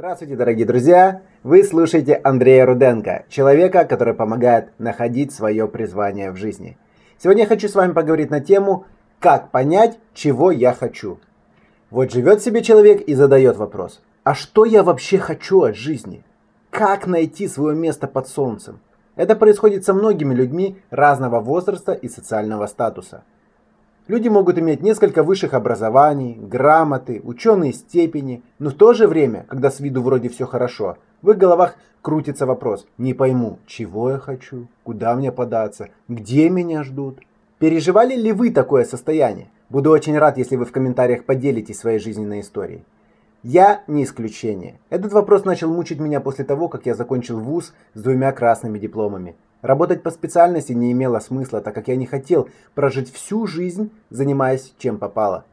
Здравствуйте, дорогие друзья! Вы слушаете Андрея Руденко, человека, который помогает находить свое призвание в жизни. Сегодня я хочу с вами поговорить на тему «Как понять, чего я хочу?». Вот живет себе человек и задает вопрос «А что я вообще хочу от жизни? Как найти свое место под солнцем?». Это происходит со многими людьми разного возраста и социального статуса – Люди могут иметь несколько высших образований, грамоты, ученые степени, но в то же время, когда с виду вроде все хорошо, в их головах крутится вопрос «Не пойму, чего я хочу, куда мне податься, где меня ждут?» Переживали ли вы такое состояние? Буду очень рад, если вы в комментариях поделитесь своей жизненной историей. Я не исключение. Этот вопрос начал мучить меня после того, как я закончил вуз с двумя красными дипломами. Работать по специальности не имело смысла, так как я не хотел прожить всю жизнь, занимаясь чем попало.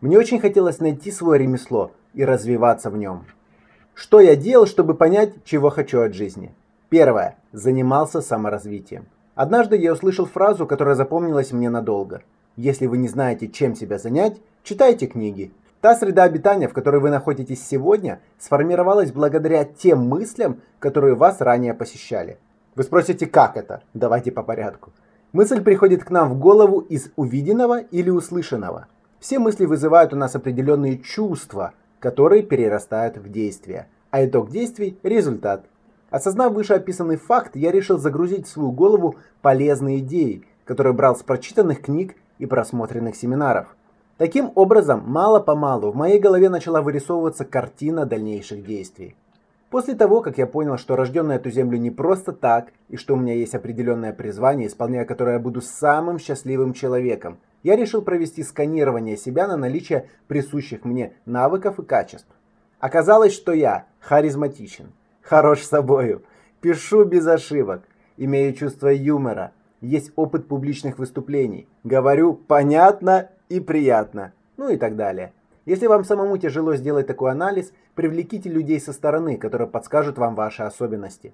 Мне очень хотелось найти свое ремесло и развиваться в нем. Что я делал, чтобы понять, чего хочу от жизни? Первое. Занимался саморазвитием. Однажды я услышал фразу, которая запомнилась мне надолго. Если вы не знаете, чем себя занять, читайте книги. Та среда обитания, в которой вы находитесь сегодня, сформировалась благодаря тем мыслям, которые вас ранее посещали. Вы спросите, как это? Давайте по порядку. Мысль приходит к нам в голову из увиденного или услышанного. Все мысли вызывают у нас определенные чувства, которые перерастают в действия. А итог действий – результат. Осознав вышеописанный факт, я решил загрузить в свою голову полезные идеи, которые брал с прочитанных книг и просмотренных семинаров. Таким образом, мало-помалу в моей голове начала вырисовываться картина дальнейших действий. После того, как я понял, что рожден на эту землю не просто так, и что у меня есть определенное призвание, исполняя которое я буду самым счастливым человеком, я решил провести сканирование себя на наличие присущих мне навыков и качеств. Оказалось, что я харизматичен, хорош собою, пишу без ошибок, имею чувство юмора, есть опыт публичных выступлений, говорю понятно и приятно, ну и так далее. Если вам самому тяжело сделать такой анализ, привлеките людей со стороны, которые подскажут вам ваши особенности.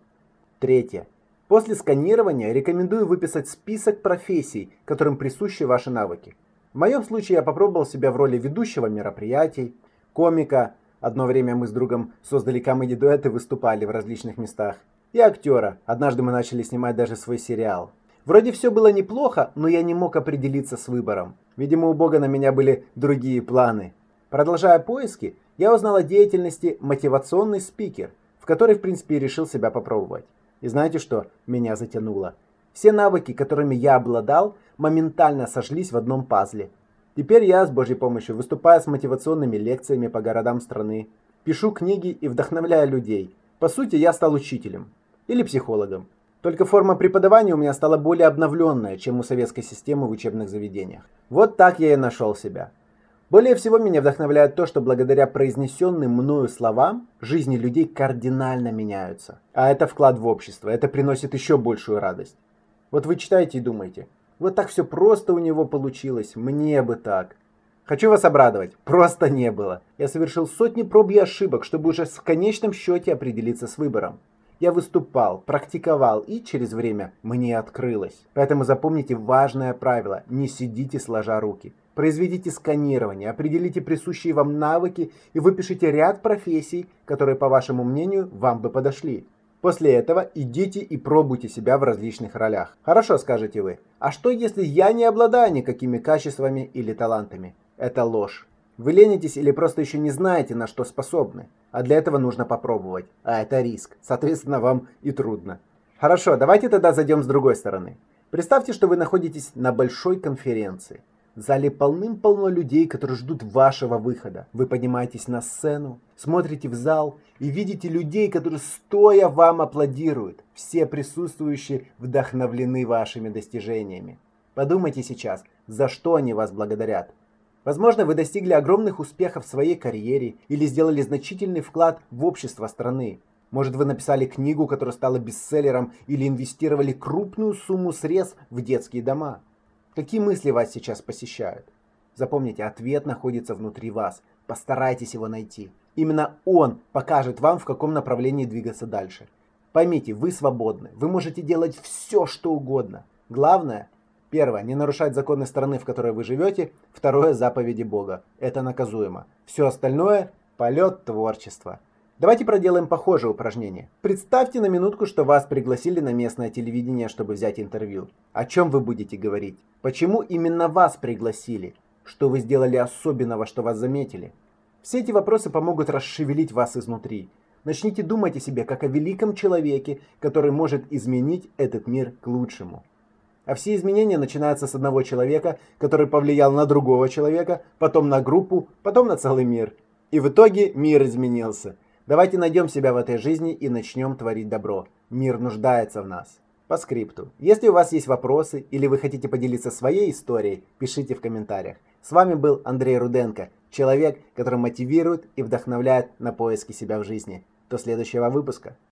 Третье. После сканирования рекомендую выписать список профессий, которым присущи ваши навыки. В моем случае я попробовал себя в роли ведущего мероприятий, комика, одно время мы с другом создали комедий-дуэт и выступали в различных местах, и актера, однажды мы начали снимать даже свой сериал. Вроде все было неплохо, но я не мог определиться с выбором. Видимо, у Бога на меня были другие планы. Продолжая поиски, я узнал о деятельности мотивационный спикер, в которой в принципе решил себя попробовать. И знаете что? Меня затянуло. Все навыки, которыми я обладал, моментально сошлись в одном пазле. Теперь я с Божьей помощью выступаю с мотивационными лекциями по городам страны, пишу книги и вдохновляю людей. По сути, я стал учителем или психологом. Только форма преподавания у меня стала более обновленная, чем у советской системы в учебных заведениях. Вот так я и нашел себя. Более всего меня вдохновляет то, что благодаря произнесенным мною словам жизни людей кардинально меняются. А это вклад в общество, это приносит еще большую радость. Вот вы читаете и думаете, вот так все просто у него получилось, мне бы так. Хочу вас обрадовать, просто не было. Я совершил сотни проб и ошибок, чтобы уже в конечном счете определиться с выбором. Я выступал, практиковал и через время мне открылось. Поэтому запомните важное правило, не сидите сложа руки. Произведите сканирование, определите присущие вам навыки и выпишите ряд профессий, которые, по вашему мнению, вам бы подошли. После этого идите и пробуйте себя в различных ролях. Хорошо, скажете вы. А что если я не обладаю никакими качествами или талантами? Это ложь. Вы ленитесь или просто еще не знаете, на что способны. А для этого нужно попробовать. А это риск. Соответственно, вам и трудно. Хорошо, давайте тогда зайдем с другой стороны. Представьте, что вы находитесь на большой конференции. В зале полным-полно людей, которые ждут вашего выхода. Вы поднимаетесь на сцену, смотрите в зал и видите людей, которые стоя вам аплодируют. Все присутствующие вдохновлены вашими достижениями. Подумайте сейчас, за что они вас благодарят. Возможно, вы достигли огромных успехов в своей карьере или сделали значительный вклад в общество страны. Может, вы написали книгу, которая стала бестселлером, или инвестировали крупную сумму средств в детские дома. Какие мысли вас сейчас посещают? Запомните, ответ находится внутри вас. Постарайтесь его найти. Именно он покажет вам, в каком направлении двигаться дальше. Поймите, вы свободны. Вы можете делать все, что угодно. Главное, первое, не нарушать законы страны, в которой вы живете. Второе, заповеди Бога. Это наказуемо. Все остальное – полет творчества. Давайте проделаем похожее упражнение. Представьте на минутку, что вас пригласили на местное телевидение, чтобы взять интервью. О чем вы будете говорить? Почему именно вас пригласили? Что вы сделали особенного, что вас заметили? Все эти вопросы помогут расшевелить вас изнутри. Начните думать о себе как о великом человеке, который может изменить этот мир к лучшему. А все изменения начинаются с одного человека, который повлиял на другого человека, потом на группу, потом на целый мир. И в итоге мир изменился. Давайте найдем себя в этой жизни и начнем творить добро. Мир нуждается в нас. По скрипту. Если у вас есть вопросы или вы хотите поделиться своей историей, пишите в комментариях. С вами был Андрей Руденко, человек, который мотивирует и вдохновляет на поиски себя в жизни. До следующего выпуска.